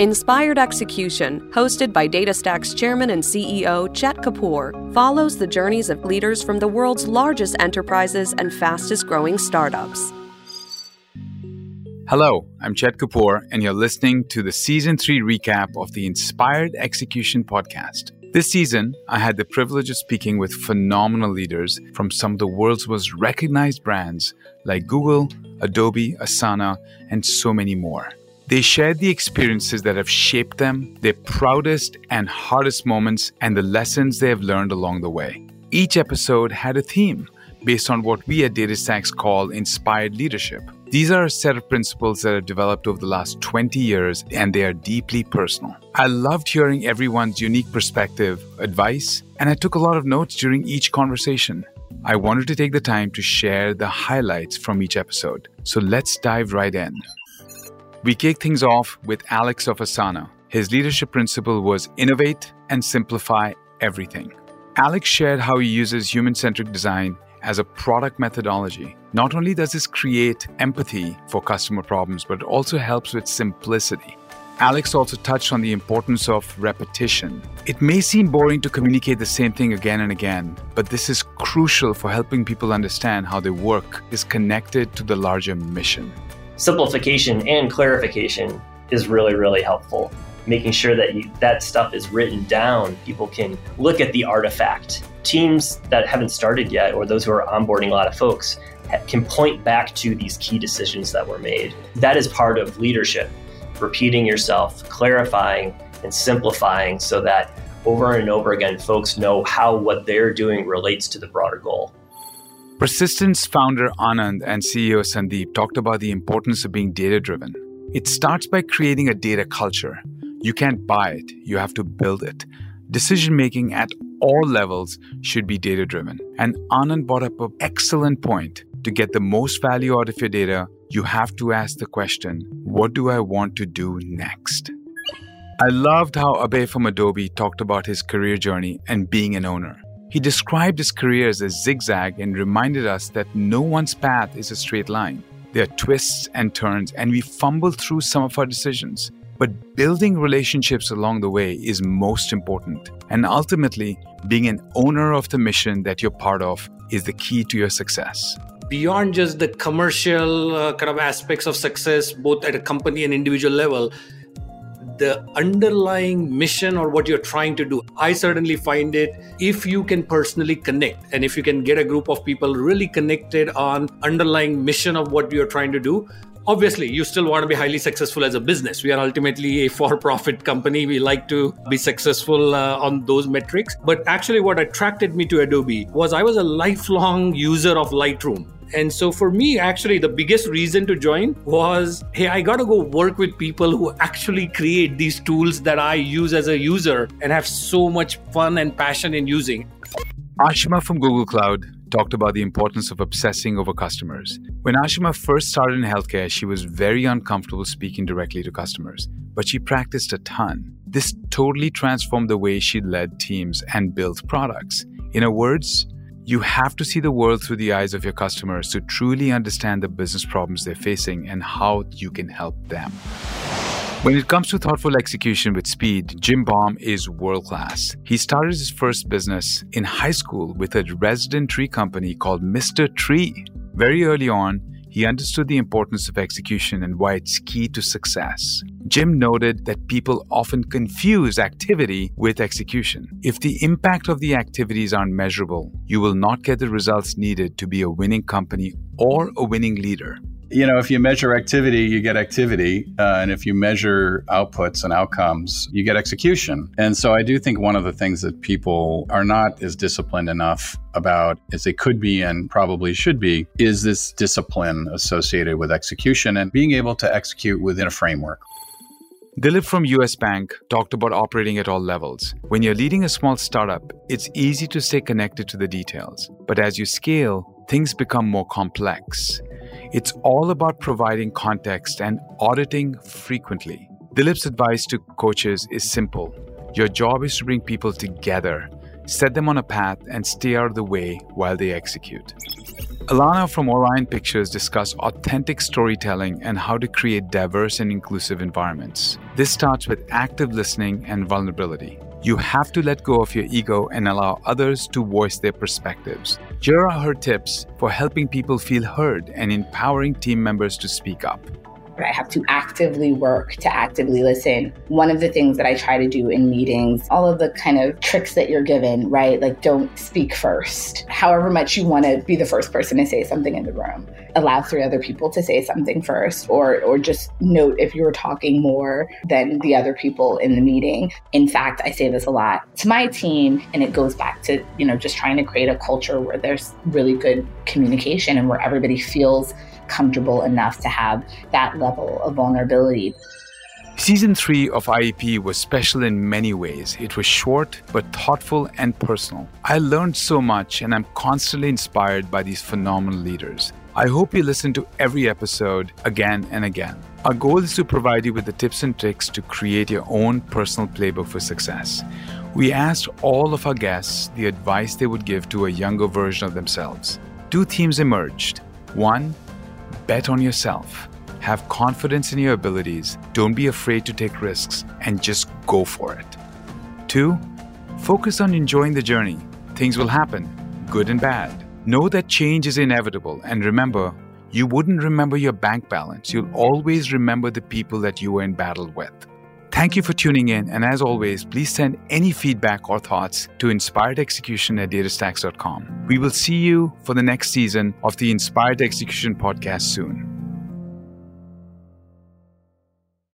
Inspired Execution, hosted by DataStax's chairman and CEO Chet Kapoor, follows the journeys of leaders from the world's largest enterprises and fastest growing startups. Hello, I'm Chet Kapoor, and you're listening to the season three recap of the Inspired Execution podcast. This season, I had the privilege of speaking with phenomenal leaders from some of the world's most recognized brands like Google, Adobe, Asana, and so many more. They shared the experiences that have shaped them, their proudest and hardest moments, and the lessons they have learned along the way. Each episode had a theme based on what we at DataStax call inspired leadership. These are a set of principles that have developed over the last 20 years and they are deeply personal. I loved hearing everyone's unique perspective, advice, and I took a lot of notes during each conversation. I wanted to take the time to share the highlights from each episode. So let's dive right in. We kick things off with Alex of Asana. His leadership principle was innovate and simplify everything. Alex shared how he uses human centric design as a product methodology. Not only does this create empathy for customer problems, but it also helps with simplicity. Alex also touched on the importance of repetition. It may seem boring to communicate the same thing again and again, but this is crucial for helping people understand how their work is connected to the larger mission. Simplification and clarification is really, really helpful. Making sure that you, that stuff is written down, people can look at the artifact teams that haven't started yet, or those who are onboarding a lot of folks, can point back to these key decisions that were made. That is part of leadership, repeating yourself, clarifying, and simplifying so that over and over again, folks know how what they're doing relates to the broader goal. Persistent founder Anand and CEO Sandeep talked about the importance of being data driven. It starts by creating a data culture. You can't buy it, you have to build it. Decision making at all levels should be data driven. And Anand brought up an excellent point. To get the most value out of your data, you have to ask the question what do I want to do next? I loved how Abhay from Adobe talked about his career journey and being an owner. He described his career as a zigzag and reminded us that no one's path is a straight line. There are twists and turns, and we fumble through some of our decisions. But building relationships along the way is most important. And ultimately, being an owner of the mission that you're part of is the key to your success. Beyond just the commercial uh, kind of aspects of success, both at a company and individual level, the underlying mission or what you're trying to do. I certainly find it if you can personally connect and if you can get a group of people really connected on underlying mission of what you're trying to do, obviously you still want to be highly successful as a business. We are ultimately a for profit company. We like to be successful uh, on those metrics. But actually what attracted me to adobe was i was a lifelong user of lightroom. And so for me, actually, the biggest reason to join was hey, I got to go work with people who actually create these tools that I use as a user and have so much fun and passion in using. Ashima from Google Cloud talked about the importance of obsessing over customers. When Ashima first started in healthcare, she was very uncomfortable speaking directly to customers, but she practiced a ton. This totally transformed the way she led teams and built products. In other words, you have to see the world through the eyes of your customers to truly understand the business problems they're facing and how you can help them. When it comes to thoughtful execution with speed, Jim Baum is world class. He started his first business in high school with a resident tree company called Mr. Tree. Very early on, he understood the importance of execution and why it's key to success. Jim noted that people often confuse activity with execution. If the impact of the activities aren't measurable, you will not get the results needed to be a winning company or a winning leader you know, if you measure activity, you get activity. Uh, and if you measure outputs and outcomes, you get execution. And so I do think one of the things that people are not as disciplined enough about as they could be and probably should be is this discipline associated with execution and being able to execute within a framework. Dilip from US Bank talked about operating at all levels. When you're leading a small startup, it's easy to stay connected to the details. But as you scale, things become more complex. It's all about providing context and auditing frequently. Dilip's advice to coaches is simple your job is to bring people together, set them on a path, and stay out of the way while they execute. Alana from Orion Pictures discussed authentic storytelling and how to create diverse and inclusive environments. This starts with active listening and vulnerability. You have to let go of your ego and allow others to voice their perspectives. Here are her tips for helping people feel heard and empowering team members to speak up. I have to actively work to actively listen. One of the things that I try to do in meetings, all of the kind of tricks that you're given, right? Like don't speak first. However much you want to be the first person to say something in the room, allow three other people to say something first or or just note if you're talking more than the other people in the meeting. In fact, I say this a lot to my team and it goes back to, you know, just trying to create a culture where there's really good communication and where everybody feels comfortable enough to have that level of vulnerability. Season 3 of IEP was special in many ways. It was short, but thoughtful and personal. I learned so much, and I'm constantly inspired by these phenomenal leaders. I hope you listen to every episode again and again. Our goal is to provide you with the tips and tricks to create your own personal playbook for success. We asked all of our guests the advice they would give to a younger version of themselves. Two themes emerged. One, bet on yourself. Have confidence in your abilities. Don't be afraid to take risks and just go for it. Two, focus on enjoying the journey. Things will happen, good and bad. Know that change is inevitable and remember, you wouldn't remember your bank balance. You'll always remember the people that you were in battle with. Thank you for tuning in, and as always, please send any feedback or thoughts to inspiredexecution at datastax.com. We will see you for the next season of the Inspired Execution podcast soon.